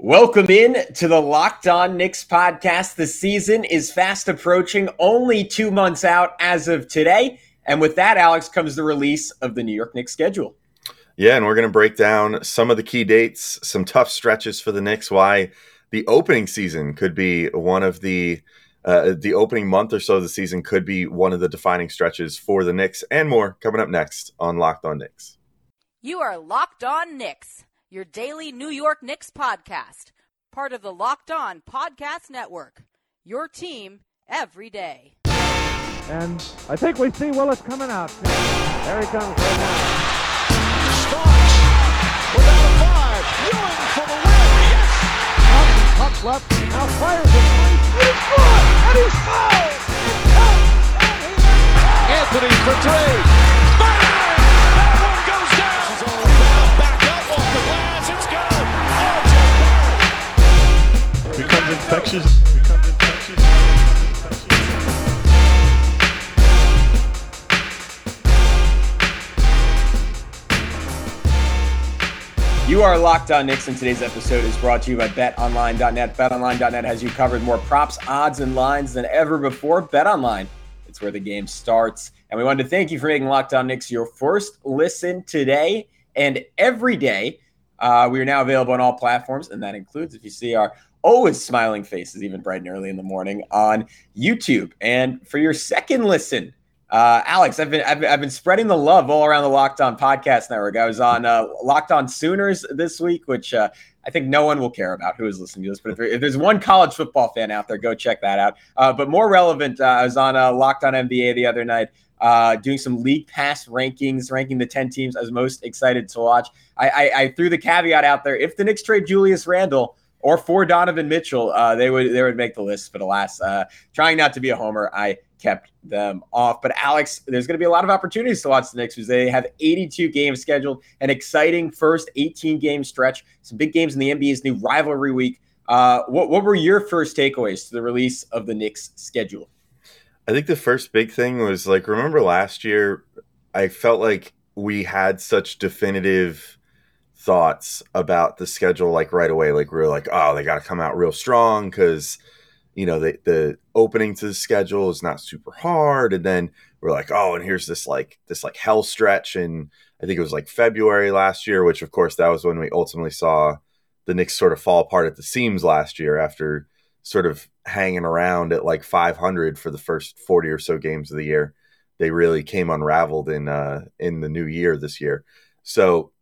Welcome in to the Locked On Knicks podcast. The season is fast approaching, only two months out as of today. And with that, Alex, comes the release of the New York Knicks schedule. Yeah, and we're going to break down some of the key dates, some tough stretches for the Knicks, why the opening season could be one of the uh, the opening month or so of the season could be one of the defining stretches for the Knicks, and more coming up next on Locked On Knicks. You are Locked On Knicks your daily New York Knicks podcast, part of the Locked On Podcast Network. Your team every day. And I think we see Willis coming out. There he comes right now. Starks without a five. Ewing for the win. Yes. Up, puck left. Now fires it. He's good. And he's fouled. Anthony for three. Infectious. You are locked on Knicks, and today's episode is brought to you by BetOnline.net. BetOnline.net has you covered more props, odds, and lines than ever before. BetOnline, it's where the game starts. And we wanted to thank you for making Locked On Knicks your first listen today and every day. Uh, we are now available on all platforms, and that includes, if you see our always smiling faces, even bright and early in the morning on YouTube. And for your second listen, uh, Alex, I've been, I've, I've, been spreading the love all around the Locked On Podcast Network. I was on uh, Locked On Sooners this week, which uh, I think no one will care about who is listening to this. But if, if, there's one college football fan out there, go check that out. Uh, but more relevant, uh, I was on uh, Locked On NBA the other night. doing some league pass rankings, ranking the 10 teams I was most excited to watch. I, I, I threw the caveat out there if the Knicks trade Julius Randle, or for Donovan Mitchell, uh, they would they would make the list. But alas, uh, trying not to be a homer, I kept them off. But Alex, there's going to be a lot of opportunities to watch the Knicks because they have 82 games scheduled, an exciting first 18 game stretch, some big games in the NBA's new rivalry week. Uh, what what were your first takeaways to the release of the Knicks schedule? I think the first big thing was like remember last year, I felt like we had such definitive thoughts about the schedule like right away like we are like oh they got to come out real strong because you know the, the opening to the schedule is not super hard. And then we're like oh and here's this like this like hell stretch and i think it was like february last year which of course that was when we ultimately saw the Knicks sort of fall apart at the seams last year after sort of hanging around at like 500 for the first 40 or so games of the year. They really came unraveled in uh in the new year this year. So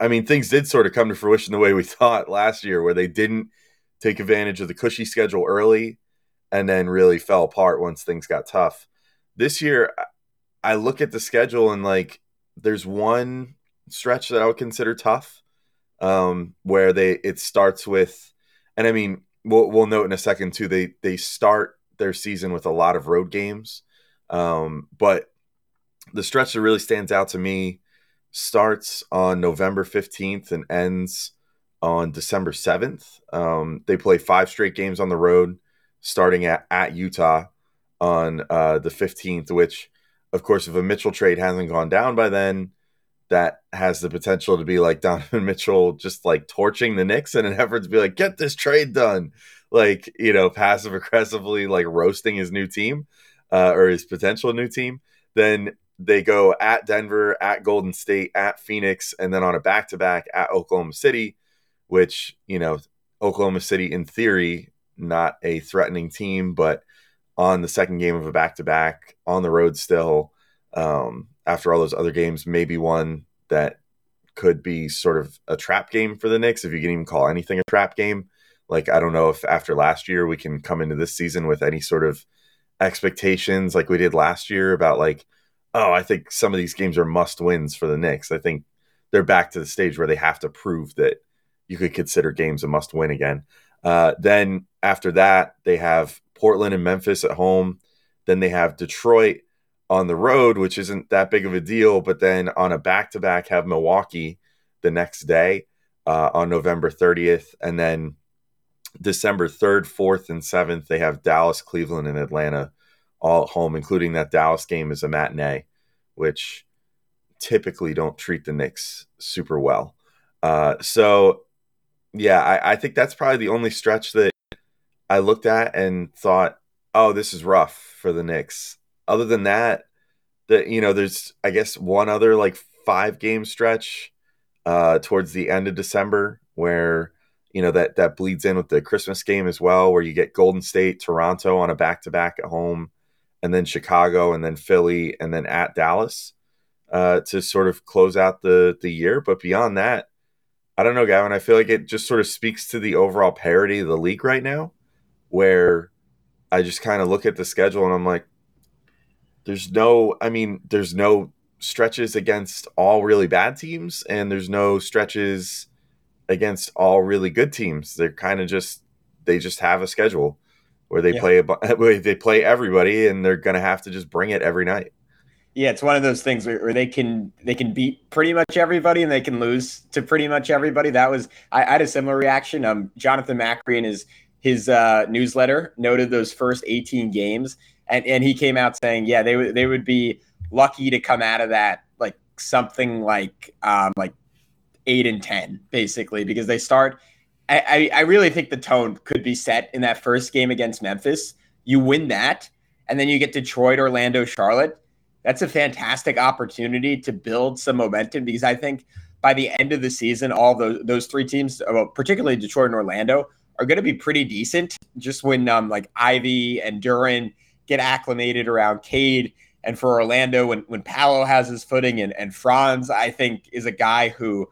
I mean, things did sort of come to fruition the way we thought last year, where they didn't take advantage of the cushy schedule early and then really fell apart once things got tough. This year, I look at the schedule and like there's one stretch that I would consider tough, um, where they it starts with, and I mean we'll, we'll note in a second too. They they start their season with a lot of road games, um, but the stretch that really stands out to me starts on November 15th and ends on December 7th. Um, they play five straight games on the road, starting at, at Utah on uh, the 15th, which, of course, if a Mitchell trade hasn't gone down by then, that has the potential to be like Donovan Mitchell just like torching the Knicks in an effort to be like, get this trade done. Like, you know, passive aggressively like roasting his new team uh, or his potential new team. Then they go at Denver, at Golden State, at Phoenix, and then on a back to back at Oklahoma City, which, you know, Oklahoma City, in theory, not a threatening team, but on the second game of a back to back on the road still, um, after all those other games, maybe one that could be sort of a trap game for the Knicks, if you can even call anything a trap game. Like, I don't know if after last year we can come into this season with any sort of expectations like we did last year about like, oh, I think some of these games are must wins for the Knicks. I think they're back to the stage where they have to prove that you could consider games a must win again. Uh, then after that, they have Portland and Memphis at home. Then they have Detroit on the road, which isn't that big of a deal. But then on a back to back, have Milwaukee the next day uh, on November 30th. And then December 3rd, 4th, and 7th, they have Dallas, Cleveland, and Atlanta all at home, including that Dallas game is a matinee, which typically don't treat the Knicks super well. Uh, so yeah, I, I think that's probably the only stretch that I looked at and thought, oh, this is rough for the Knicks. Other than that, that you know, there's I guess one other like five game stretch uh, towards the end of December where you know that that bleeds in with the Christmas game as well, where you get Golden State, Toronto on a back to back at home, and then Chicago, and then Philly, and then at Dallas uh, to sort of close out the the year. But beyond that, I don't know, Gavin. I feel like it just sort of speaks to the overall parity of the league right now, where I just kind of look at the schedule and I'm like, there's no, I mean, there's no stretches against all really bad teams, and there's no stretches against all really good teams. They're kind of just they just have a schedule where they yeah. play a, they play everybody, and they're gonna have to just bring it every night. Yeah, it's one of those things where, where, they can they can beat pretty much everybody and they can lose to pretty much everybody. That was I, I had a similar reaction. Um, Jonathan Macri in his his uh, newsletter noted those first 18 games, and and he came out saying, yeah, they would they would be lucky to come out of that like something like um like eight and ten basically because they start. I, I, really think the tone could be set in that first game against Memphis. You win that, and then you get Detroit, Orlando, Charlotte that's a fantastic opportunity to build some momentum because I think by the end of the season, all those those three teams, well, particularly Detroit and Orlando, are going to be pretty decent. Just when um, like Ivey and Duren get acclimated around Cade, and for Orlando, when when Paolo has his footing, and and Franz, I think is a guy who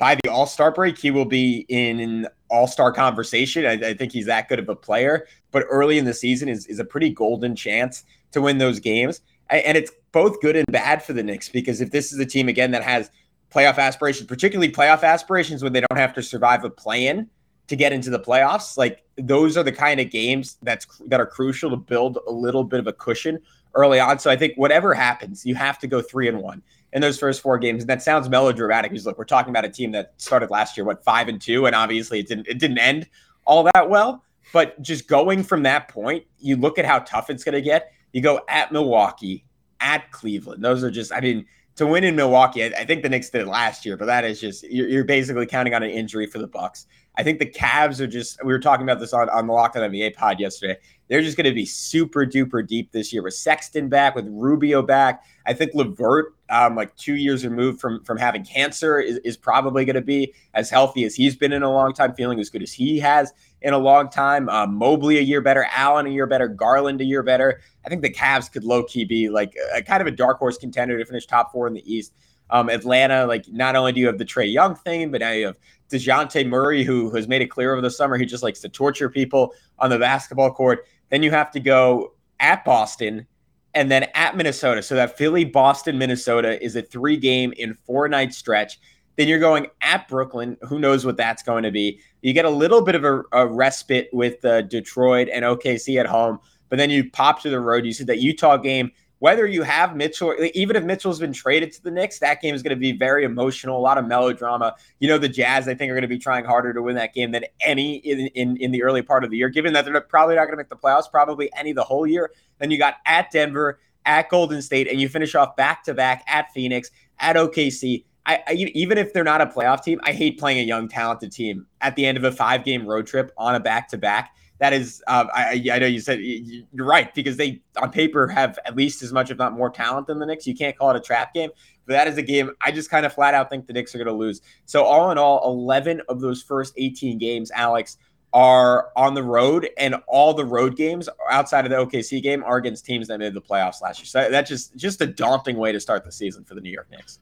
by the All Star break he will be in an All Star conversation. I, I think he's that good of a player, but early in the season is is a pretty golden chance to win those games and it's both good and bad for the Knicks because if this is a team again that has playoff aspirations, particularly playoff aspirations when they don't have to survive a play-in to get into the playoffs, like those are the kind of games that's that are crucial to build a little bit of a cushion early on. So I think whatever happens, you have to go three and one in those first four games. And that sounds melodramatic because look, we're talking about a team that started last year, what five and two, and obviously it didn't it didn't end all that well. But just going from that point, you look at how tough it's going to get. You go at Milwaukee, at Cleveland. Those are just, I mean, to win in Milwaukee, I, I think the Knicks did it last year, but that is just you're, you're, basically counting on an injury for the Bucks. I think the Cavs are just. We were talking about this on, on the Locked On NBA pod yesterday. They're just going to be super duper deep this year with Sexton back, with Rubio back. I think LeVert, um, like two years removed from from having cancer, is, is probably going to be as healthy as he's been in a long time, feeling as good as he has in a long time. Um, Mobley a year better, Allen a year better, Garland a year better. I think the Cavs could low key be like a, kind of a dark horse contender to finish top four in the East. Um, Atlanta, like not only do you have the Trae Young thing, but now you have Dejounte Murray, who has made it clear over the summer he just likes to torture people on the basketball court. Then you have to go at Boston and then at Minnesota. So that Philly, Boston, Minnesota is a three game in four night stretch. Then you're going at Brooklyn. Who knows what that's going to be? You get a little bit of a, a respite with uh, Detroit and OKC at home, but then you pop to the road. You see that Utah game whether you have Mitchell, even if Mitchell's been traded to the Knicks, that game is going to be very emotional, a lot of melodrama. You know, the Jazz, I think, are going to be trying harder to win that game than any in, in, in the early part of the year, given that they're probably not going to make the playoffs, probably any the whole year. Then you got at Denver, at Golden State, and you finish off back to back at Phoenix, at OKC. I, I, even if they're not a playoff team, I hate playing a young, talented team at the end of a five game road trip on a back to back that is, um, I, I know you said you're right because they on paper have at least as much, if not more, talent than the Knicks. You can't call it a trap game, but that is a game I just kind of flat out think the Knicks are going to lose. So all in all, 11 of those first 18 games, Alex, are on the road, and all the road games outside of the OKC game are against teams that made the playoffs last year. So that's just just a daunting way to start the season for the New York Knicks.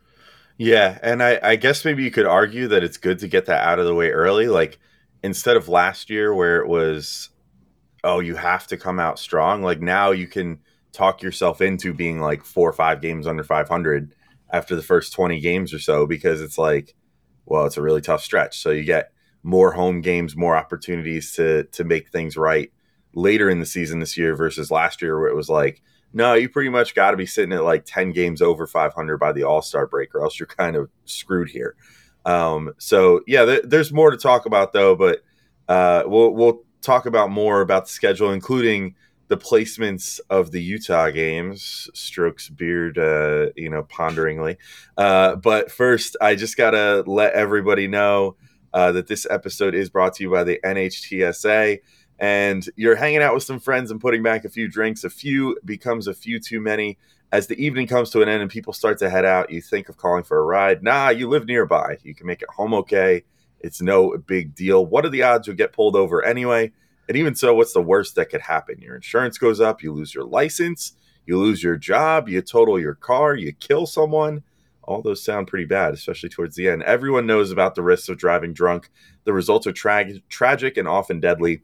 Yeah, and I, I guess maybe you could argue that it's good to get that out of the way early, like instead of last year where it was oh you have to come out strong like now you can talk yourself into being like four or five games under 500 after the first 20 games or so because it's like well it's a really tough stretch. So you get more home games more opportunities to to make things right later in the season this year versus last year where it was like no you pretty much got to be sitting at like 10 games over 500 by the all-star break or else you're kind of screwed here um, so yeah, th- there's more to talk about though, but uh, we'll we'll talk about more about the schedule, including the placements of the Utah games. Strokes beard, uh, you know, ponderingly. Uh, but first, I just gotta let everybody know. Uh, that this episode is brought to you by the NHTSA. And you're hanging out with some friends and putting back a few drinks. A few becomes a few too many. As the evening comes to an end and people start to head out, you think of calling for a ride. Nah, you live nearby. You can make it home okay. It's no big deal. What are the odds you'll get pulled over anyway? And even so, what's the worst that could happen? Your insurance goes up, you lose your license, you lose your job, you total your car, you kill someone. All those sound pretty bad, especially towards the end. Everyone knows about the risks of driving drunk. The results are tra- tragic and often deadly.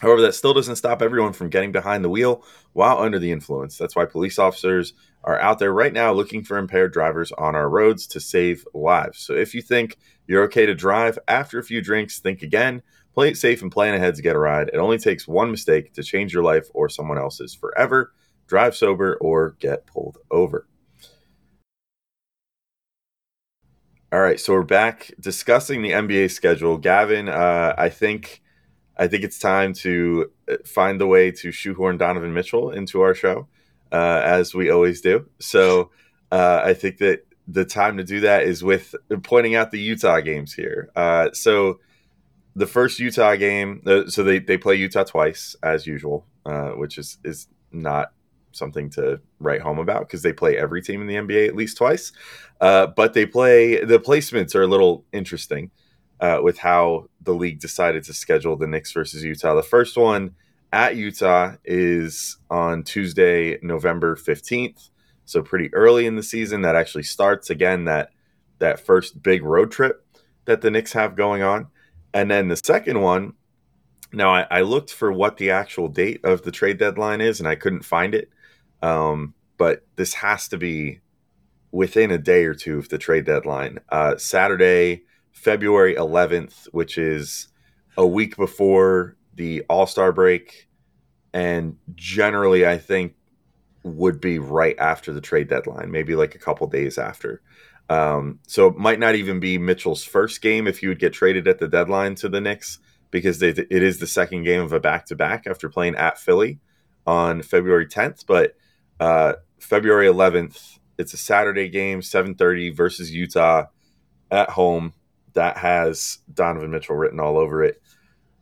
However, that still doesn't stop everyone from getting behind the wheel while under the influence. That's why police officers are out there right now looking for impaired drivers on our roads to save lives. So if you think you're okay to drive after a few drinks, think again. Play it safe and plan ahead to get a ride. It only takes one mistake to change your life or someone else's forever. Drive sober or get pulled over. All right, so we're back discussing the NBA schedule. Gavin, uh, I think I think it's time to uh, find the way to shoehorn Donovan Mitchell into our show, uh, as we always do. So uh, I think that the time to do that is with pointing out the Utah games here. Uh, so the first Utah game, uh, so they, they play Utah twice as usual, uh, which is is not something to write home about because they play every team in the NBA at least twice. But they play the placements are a little interesting uh, with how the league decided to schedule the Knicks versus Utah. The first one at Utah is on Tuesday, November fifteenth, so pretty early in the season. That actually starts again that that first big road trip that the Knicks have going on. And then the second one, now I, I, looked for what the actual date of the trade deadline is, and I couldn't find it. Um, but this has to be within a day or two of the trade deadline. Uh, Saturday, February 11th, which is a week before the All Star break, and generally, I think would be right after the trade deadline, maybe like a couple days after. Um, so it might not even be Mitchell's first game if you would get traded at the deadline to the Knicks because they, it is the second game of a back to back after playing at Philly on February 10th. But uh, February 11th, it's a Saturday game, 7:30 versus Utah at home. That has Donovan Mitchell written all over it.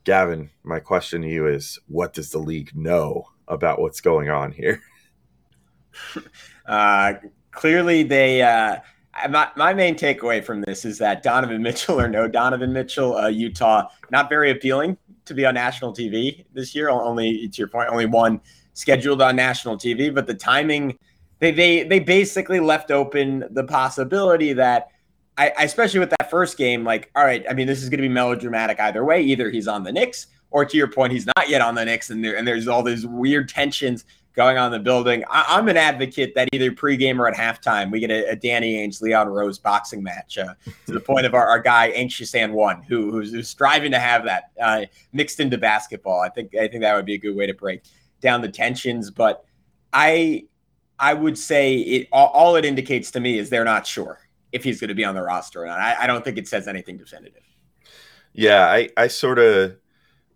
Gavin, my question to you is: What does the league know about what's going on here? Uh, clearly, they. Uh my, my main takeaway from this is that Donovan Mitchell or no Donovan Mitchell, uh, Utah, not very appealing to be on national TV this year. Only to your point, only one scheduled on national TV, but the timing they they they basically left open the possibility that I, especially with that first game, like, all right, I mean, this is going to be melodramatic either way. Either he's on the Knicks, or to your point, he's not yet on the Knicks, and there and there's all these weird tensions going on in the building. I, am an advocate that either pregame or at halftime we get a, a Danny Ainge Leon Rose boxing match uh, to the point of our, our guy Anxious and One, who, who's, who's, striving to have that uh, mixed into basketball. I think I think that would be a good way to break down the tensions. But I I would say it all it indicates to me is they're not sure if he's going to be on the roster or not. I, I don't think it says anything definitive. Yeah, I I sort of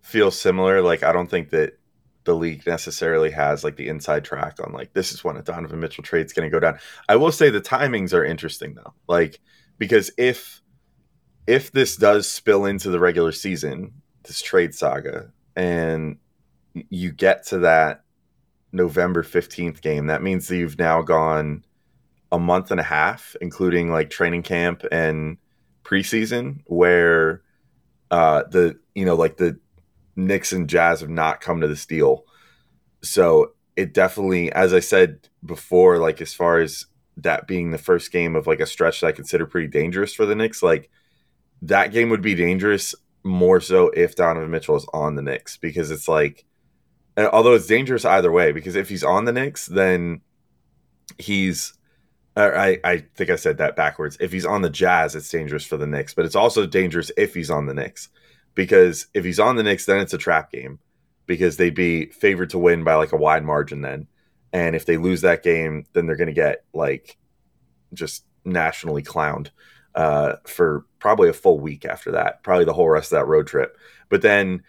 feel similar. Like I don't think that the league necessarily has like the inside track on like this is when a Donovan Mitchell trade's going to go down. I will say the timings are interesting though, like because if if this does spill into the regular season, this trade saga, and you get to that November fifteenth game, that means that you've now gone a month and a half, including like training camp and preseason, where uh the you know like the Knicks and Jazz have not come to this deal. So it definitely, as I said before, like as far as that being the first game of like a stretch that I consider pretty dangerous for the Knicks, like that game would be dangerous more so if Donovan Mitchell is on the Knicks because it's like, although it's dangerous either way, because if he's on the Knicks, then he's, I, I think I said that backwards. If he's on the Jazz, it's dangerous for the Knicks, but it's also dangerous if he's on the Knicks because if he's on the Knicks, then it's a trap game because they'd be favored to win by like a wide margin then. And if they lose that game, then they're going to get like just nationally clowned uh, for probably a full week after that, probably the whole rest of that road trip. But then,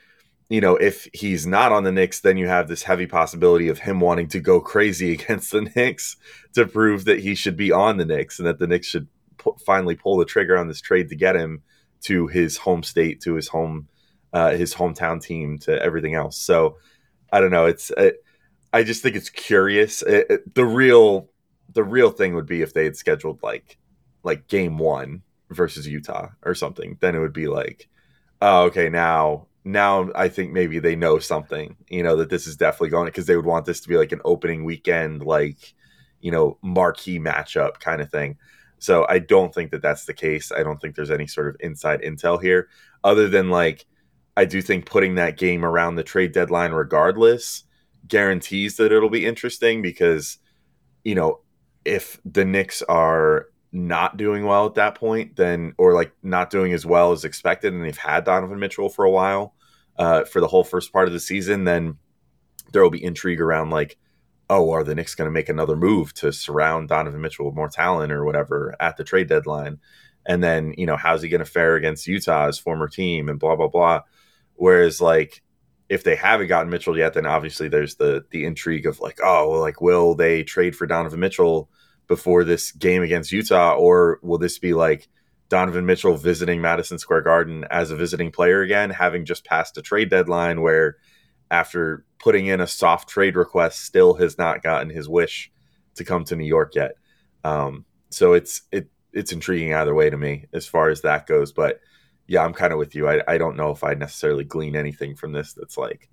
you know, if he's not on the Knicks, then you have this heavy possibility of him wanting to go crazy against the Knicks to prove that he should be on the Knicks and that the Knicks should p- finally pull the trigger on this trade to get him to his home state, to his home, uh, his hometown team, to everything else. So I don't know. It's it, I just think it's curious. It, it, the real the real thing would be if they had scheduled like like game one versus Utah or something. Then it would be like, oh, okay, now now I think maybe they know something, you know, that this is definitely going because they would want this to be like an opening weekend, like, you know, marquee matchup kind of thing. So I don't think that that's the case. I don't think there's any sort of inside intel here, other than like, I do think putting that game around the trade deadline, regardless, guarantees that it'll be interesting because, you know, if the Knicks are not doing well at that point, then or like not doing as well as expected, and they've had Donovan Mitchell for a while uh, for the whole first part of the season, then there will be intrigue around like, oh, are the Knicks going to make another move to surround Donovan Mitchell with more talent or whatever at the trade deadline? And then you know how's he going to fare against Utah's former team and blah blah blah. Whereas like if they haven't gotten Mitchell yet, then obviously there's the the intrigue of like, oh, like will they trade for Donovan Mitchell? Before this game against Utah, or will this be like Donovan Mitchell visiting Madison Square Garden as a visiting player again, having just passed a trade deadline where after putting in a soft trade request, still has not gotten his wish to come to New York yet. Um, so it's it it's intriguing either way to me as far as that goes. But yeah, I'm kind of with you. I, I don't know if I necessarily glean anything from this that's like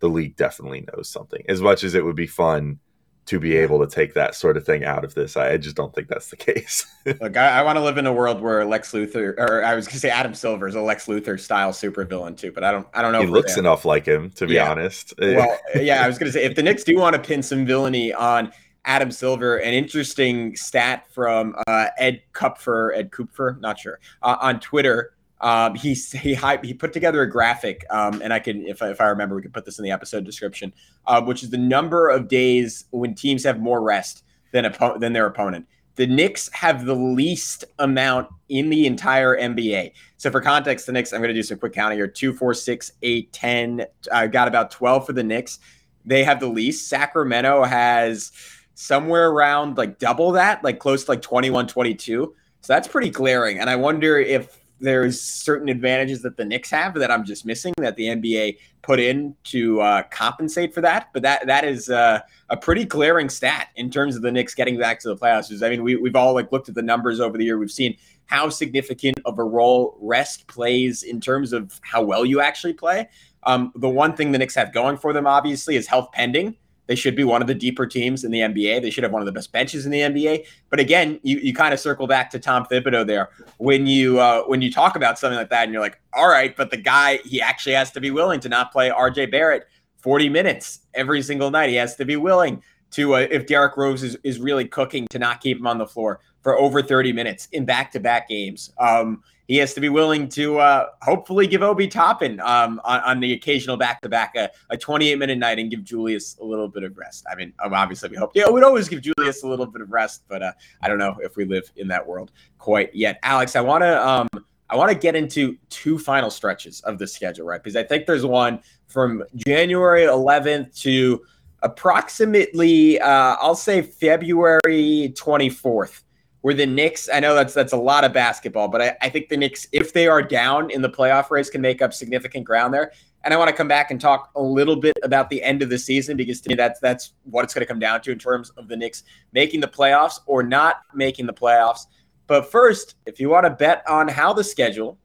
the league definitely knows something. As much as it would be fun to be able to take that sort of thing out of this. I, just don't think that's the case. Look, I, I want to live in a world where Lex Luthor, or I was going to say Adam Silver, is a Lex Luthor style supervillain too, but I don't, I don't know. He looks enough like him, to be yeah. honest. well, yeah, I was going to say if the Knicks do want to pin some villainy on Adam Silver, an interesting stat from uh, Ed Kupfer, Ed Kupfer, not sure, uh, on Twitter um, he he he put together a graphic, um, and I can if if I remember, we can put this in the episode description, uh, which is the number of days when teams have more rest than a than their opponent. The Knicks have the least amount in the entire NBA. So for context, the Knicks, I'm going to do some quick counting here: two, four, six, eight, ten. I got about twelve for the Knicks. They have the least. Sacramento has somewhere around like double that, like close to like 21, 22. So that's pretty glaring. And I wonder if there's certain advantages that the Knicks have that I'm just missing that the NBA put in to uh, compensate for that. But that that is uh, a pretty glaring stat in terms of the Knicks getting back to the playoffs. I mean, we, we've all like looked at the numbers over the year. We've seen how significant of a role rest plays in terms of how well you actually play. Um, the one thing the Knicks have going for them, obviously, is health pending. They should be one of the deeper teams in the NBA. They should have one of the best benches in the NBA. But again, you, you kind of circle back to Tom Thibodeau there when you uh, when you talk about something like that, and you're like, all right, but the guy he actually has to be willing to not play RJ Barrett 40 minutes every single night. He has to be willing to uh, if Derrick Rose is, is really cooking to not keep him on the floor for over 30 minutes in back to back games. Um, he has to be willing to uh, hopefully give Obi Toppin um, on, on, the occasional back to back a 28 minute night and give Julius a little bit of rest. I mean, um, obviously we hope yeah we'd always give Julius a little bit of rest, but uh, I don't know if we live in that world quite yet. Alex, I want to um, I want to get into two final stretches of the schedule, right? Because I think there's one from January 11th to approximately uh, I'll say February 24th where the Knicks, I know that's that's a lot of basketball, but I, I think the Knicks, if they are down in the playoff race, can make up significant ground there. And I want to come back and talk a little bit about the end of the season because to me that's that's what it's going to come down to in terms of the Knicks making the playoffs or not making the playoffs. But first, if you want to bet on how the schedule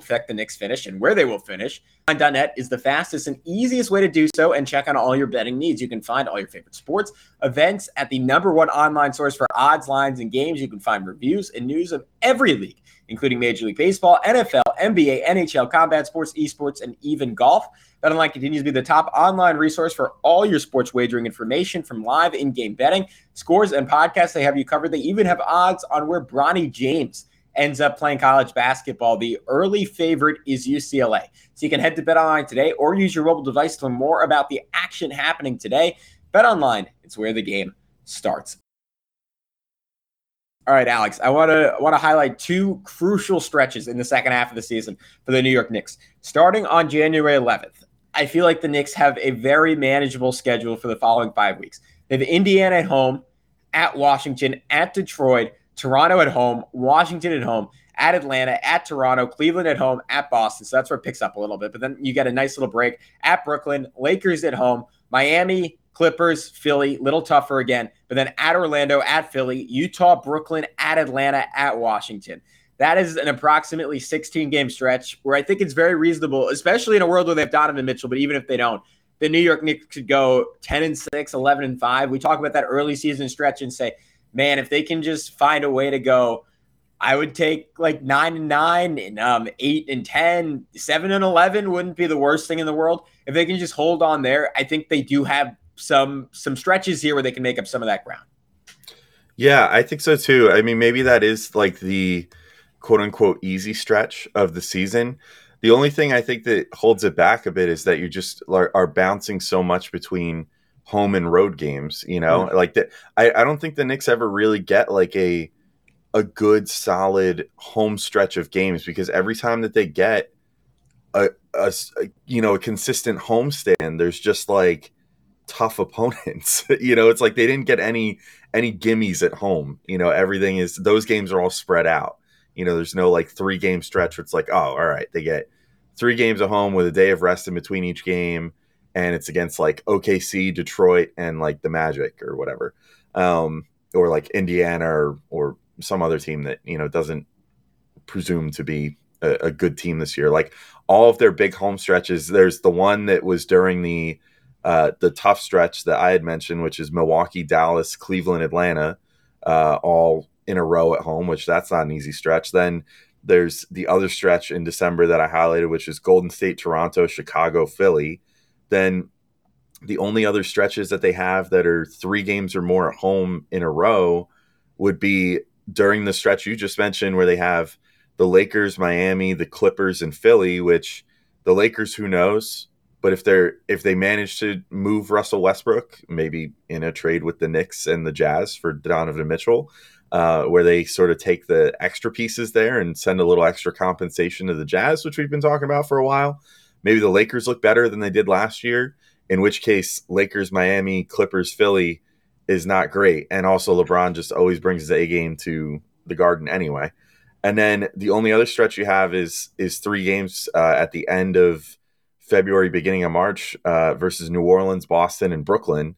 affect the Knicks finish and where they will finish, Bet.net is the fastest and easiest way to do so and check on all your betting needs. You can find all your favorite sports, events at the number one online source for odds, lines, and games. You can find reviews and news of every league, including Major League Baseball, NFL, NBA, NHL, combat sports, esports, and even golf. BetOnline continues to be the top online resource for all your sports wagering information from live in-game betting, scores, and podcasts. They have you covered. They even have odds on where Bronny James – ends up playing college basketball. The early favorite is UCLA. So you can head to BetOnline today or use your mobile device to learn more about the action happening today. BetOnline, it's where the game starts. All right, Alex, I want to want to highlight two crucial stretches in the second half of the season for the New York Knicks. Starting on January 11th, I feel like the Knicks have a very manageable schedule for the following 5 weeks. They have Indiana at home, at Washington, at Detroit, Toronto at home, Washington at home, at Atlanta, at Toronto, Cleveland at home, at Boston. So that's where it picks up a little bit. But then you get a nice little break at Brooklyn, Lakers at home, Miami, Clippers, Philly, little tougher again. But then at Orlando, at Philly, Utah, Brooklyn, at Atlanta, at Washington. That is an approximately 16 game stretch where I think it's very reasonable, especially in a world where they have Donovan Mitchell. But even if they don't, the New York Knicks could go 10 and 6, 11 and 5. We talk about that early season stretch and say, man, if they can just find a way to go, I would take like 9 and 9 and um, 8 and 10, 7 and 11 wouldn't be the worst thing in the world. If they can just hold on there, I think they do have some some stretches here where they can make up some of that ground. Yeah, I think so too. I mean, maybe that is like the quote unquote easy stretch of the season. The only thing I think that holds it back a bit is that you just are, are bouncing so much between home and road games. You know, mm-hmm. like that. I, I don't think the Knicks ever really get like a a good solid home stretch of games because every time that they get a, a you know a consistent homestand, there's just like tough opponents. you know, it's like they didn't get any any gimmies at home. You know, everything is those games are all spread out. You know, there's no like three game stretch where it's like, oh, all right, they get three games at home with a day of rest in between each game, and it's against like OKC, Detroit, and like the Magic or whatever, um, or like Indiana or or some other team that you know doesn't presume to be a, a good team this year. Like all of their big home stretches, there's the one that was during the uh, the tough stretch that I had mentioned, which is Milwaukee, Dallas, Cleveland, Atlanta, uh, all in a row at home, which that's not an easy stretch. Then there's the other stretch in December that I highlighted, which is Golden State, Toronto, Chicago, Philly. Then the only other stretches that they have that are three games or more at home in a row would be during the stretch you just mentioned, where they have the Lakers, Miami, the Clippers, and Philly, which the Lakers, who knows? But if they're if they manage to move Russell Westbrook, maybe in a trade with the Knicks and the Jazz for Donovan Mitchell, uh, where they sort of take the extra pieces there and send a little extra compensation to the Jazz, which we've been talking about for a while. Maybe the Lakers look better than they did last year, in which case Lakers, Miami, Clippers, Philly is not great. And also LeBron just always brings his A game to the Garden anyway. And then the only other stretch you have is is three games uh, at the end of February, beginning of March uh, versus New Orleans, Boston, and Brooklyn.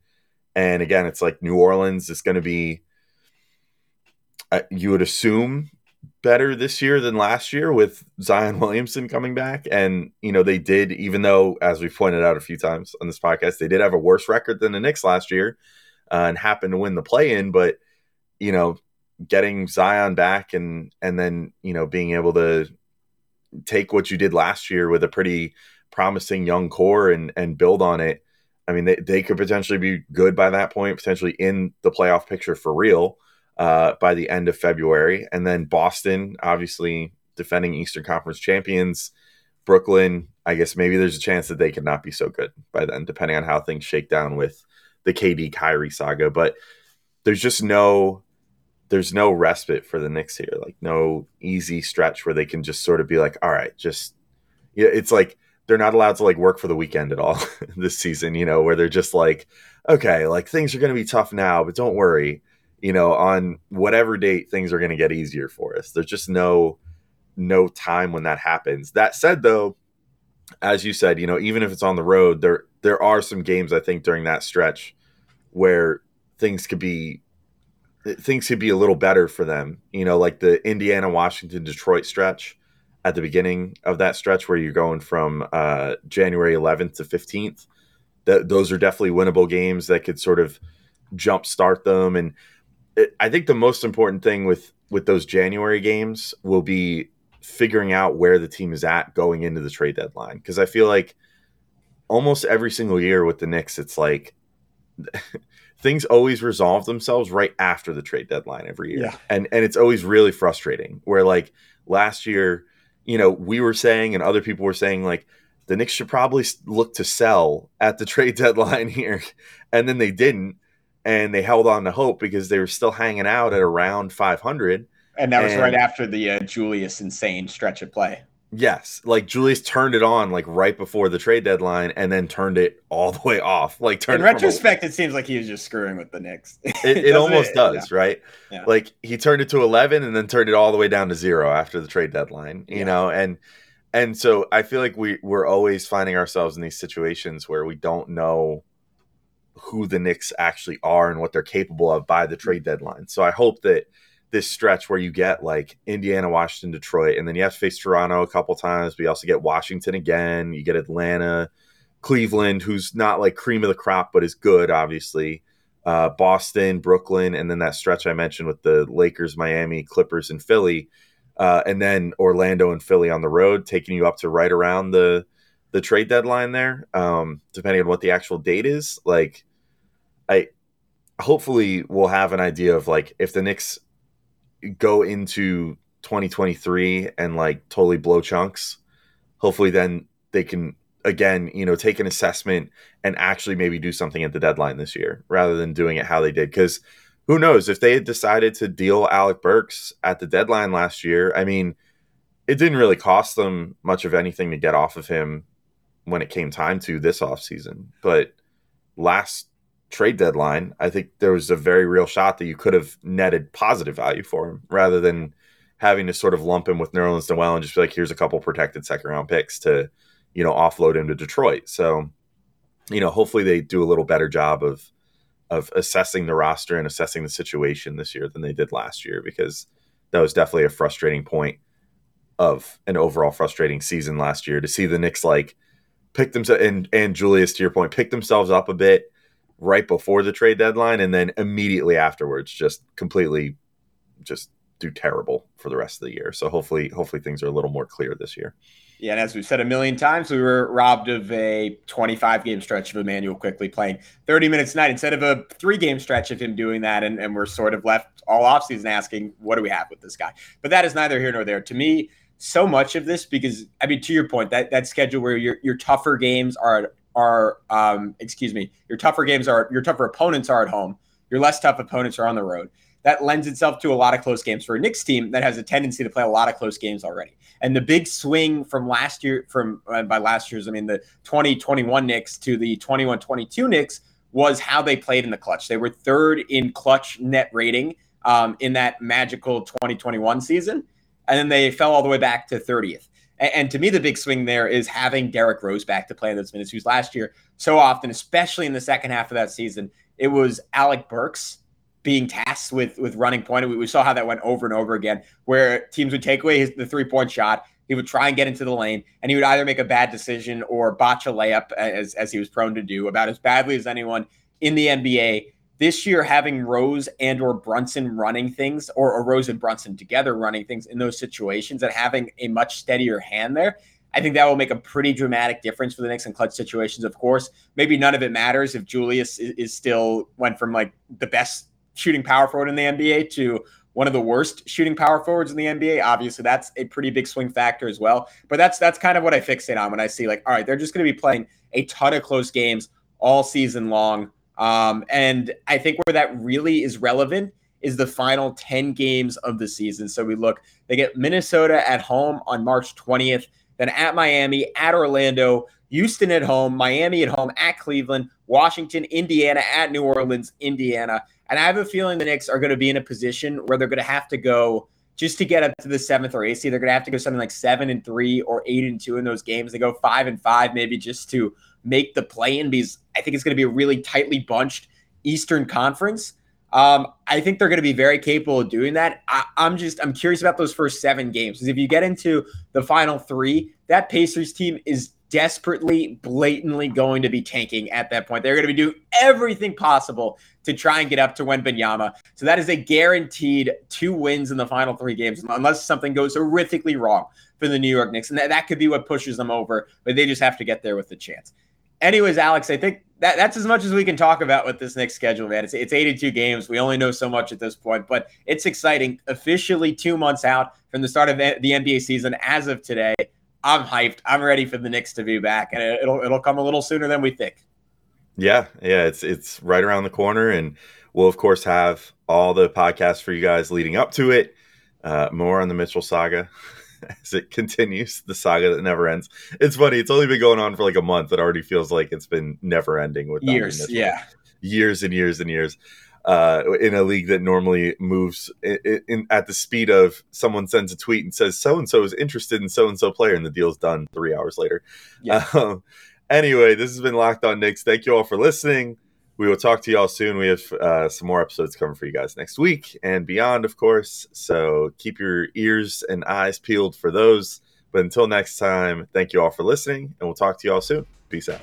And again, it's like New Orleans is going to be you would assume better this year than last year with Zion Williamson coming back. And, you know, they did, even though, as we've pointed out a few times on this podcast, they did have a worse record than the Knicks last year uh, and happened to win the play in. But, you know, getting Zion back and, and then, you know, being able to take what you did last year with a pretty promising young core and, and build on it. I mean, they, they could potentially be good by that point, potentially in the playoff picture for real uh, by the end of February. And then Boston, obviously defending Eastern Conference champions. Brooklyn, I guess maybe there's a chance that they could not be so good by then, depending on how things shake down with the KD Kyrie saga. But there's just no there's no respite for the Knicks here. Like no easy stretch where they can just sort of be like, all right, just yeah, it's like they're not allowed to like work for the weekend at all this season, you know, where they're just like, okay, like things are gonna be tough now, but don't worry you know, on whatever date things are going to get easier for us. There's just no no time when that happens. That said though, as you said, you know, even if it's on the road, there there are some games I think during that stretch where things could be things could be a little better for them. You know, like the Indiana, Washington, Detroit stretch at the beginning of that stretch where you're going from uh, January 11th to 15th. That those are definitely winnable games that could sort of jumpstart them and I think the most important thing with with those January games will be figuring out where the team is at going into the trade deadline because I feel like almost every single year with the Knicks it's like things always resolve themselves right after the trade deadline every year. Yeah. And and it's always really frustrating where like last year, you know, we were saying and other people were saying like the Knicks should probably look to sell at the trade deadline here and then they didn't and they held on to hope because they were still hanging out at around 500. And that was and, right after the uh, Julius insane stretch of play. Yes, like Julius turned it on like right before the trade deadline, and then turned it all the way off. Like turned in retrospect, a, it seems like he was just screwing with the Knicks. It, it almost it? does, yeah. right? Yeah. Like he turned it to eleven, and then turned it all the way down to zero after the trade deadline. You yeah. know, and and so I feel like we we're always finding ourselves in these situations where we don't know who the Knicks actually are and what they're capable of by the trade deadline. So I hope that this stretch where you get like Indiana, Washington, Detroit, and then you have to face Toronto a couple times, but you also get Washington again. You get Atlanta, Cleveland, who's not like cream of the crop, but is good, obviously. Uh, Boston, Brooklyn, and then that stretch I mentioned with the Lakers, Miami, Clippers, and Philly, uh, and then Orlando and Philly on the road, taking you up to right around the the trade deadline there, um, depending on what the actual date is. Like, I hopefully we'll have an idea of like if the Knicks go into 2023 and like totally blow chunks, hopefully then they can again, you know, take an assessment and actually maybe do something at the deadline this year rather than doing it how they did. Because who knows if they had decided to deal Alec Burks at the deadline last year? I mean, it didn't really cost them much of anything to get off of him when it came time to this offseason. But last trade deadline, I think there was a very real shot that you could have netted positive value for him rather than having to sort of lump him with Nerlens Noel and just be like, here's a couple protected second round picks to, you know, offload him to Detroit. So, you know, hopefully they do a little better job of of assessing the roster and assessing the situation this year than they did last year because that was definitely a frustrating point of an overall frustrating season last year to see the Knicks like pick themselves and and Julius to your point pick themselves up a bit right before the trade deadline and then immediately afterwards just completely just do terrible for the rest of the year. So hopefully hopefully things are a little more clear this year. Yeah, and as we've said a million times, we were robbed of a 25 game stretch of Immanuel Quickley playing 30 minutes a night instead of a three game stretch of him doing that. And, and we're sort of left all offseason asking, what do we have with this guy? But that is neither here nor there. To me, so much of this because I mean, to your point, that that schedule where your your tougher games are are um, excuse me, your tougher games are your tougher opponents are at home. Your less tough opponents are on the road. That lends itself to a lot of close games for a Knicks team that has a tendency to play a lot of close games already. And the big swing from last year, from uh, by last year's, I mean the 2021 Knicks to the 21-22 Knicks was how they played in the clutch. They were third in clutch net rating um, in that magical 2021 season, and then they fell all the way back to 30th. And, and, to me, the big swing there is having Derrick Rose back to play in those minutes, who's last year so often, especially in the second half of that season, it was Alec Burks being tasked with with running point. We, we saw how that went over and over again, where teams would take away his, the three point shot. He would try and get into the lane, and he would either make a bad decision or botch a layup, as as he was prone to do, about as badly as anyone in the NBA this year having Rose and or Brunson running things or, or, Rose and Brunson together running things in those situations and having a much steadier hand there, I think that will make a pretty dramatic difference for the Knicks in clutch situations. Of course, maybe none of it matters if Julius is, is still went from like the best shooting power forward in the NBA to one of the worst shooting power forwards in the NBA. Obviously, that's a pretty big swing factor as well. But that's that's kind of what I fixate on when I see like, all right, they're just going to be playing a ton of close games all season long. Um, and I think where that really is relevant is the final 10 games of the season. So we look, they get Minnesota at home on March 20th, then at Miami, at Orlando, Houston at home, Miami at home, at Cleveland, Washington, Indiana, at New Orleans, Indiana. And I have a feeling the Knicks are going to be in a position where they're going to have to go just to get up to the seventh or eighth seed. They're going to have to go something like seven and three or eight and two in those games. They go five and five, maybe just to make the play in because I think it's going to be a really tightly bunched Eastern Conference. Um, I think they're going to be very capable of doing that. I, am just I'm curious about those first seven games because if you get into the final three, that Pacers team is desperately, blatantly going to be tanking at that point. They're going to be doing everything possible to try and get up to Wembanyama. So that is a guaranteed two wins in the final three games, unless something goes horrifically wrong for the New York Knicks. And that, that could be what pushes them over, but they just have to get there with the chance anyways, Alex, I think that, that's as much as we can talk about with this next schedule, man. It's, it's 82 games. We only know so much at this point, but it's exciting. Officially two months out from the start of the NBA season as of today. I'm hyped. I'm ready for the Knicks to be back, and it'll it'll come a little sooner than we think. Yeah, yeah, it's it's right around the corner, and we'll of course have all the podcasts for you guys leading up to it. Uh, more on the Mitchell saga as it continues the saga that never ends. It's funny. It's only been going on for like a month. It already feels like it's been never ending with Years, yeah. years and years and years. Uh, in a league that normally moves in, in, at the speed of someone sends a tweet and says so and so is interested in so and so player, and the deal's done three hours later. Yeah. Um, anyway, this has been Locked On Knicks. Thank you all for listening. We will talk to y'all soon. We have uh, some more episodes coming for you guys next week and beyond, of course. So keep your ears and eyes peeled for those. But until next time, thank you all for listening, and we'll talk to you all soon. Peace out.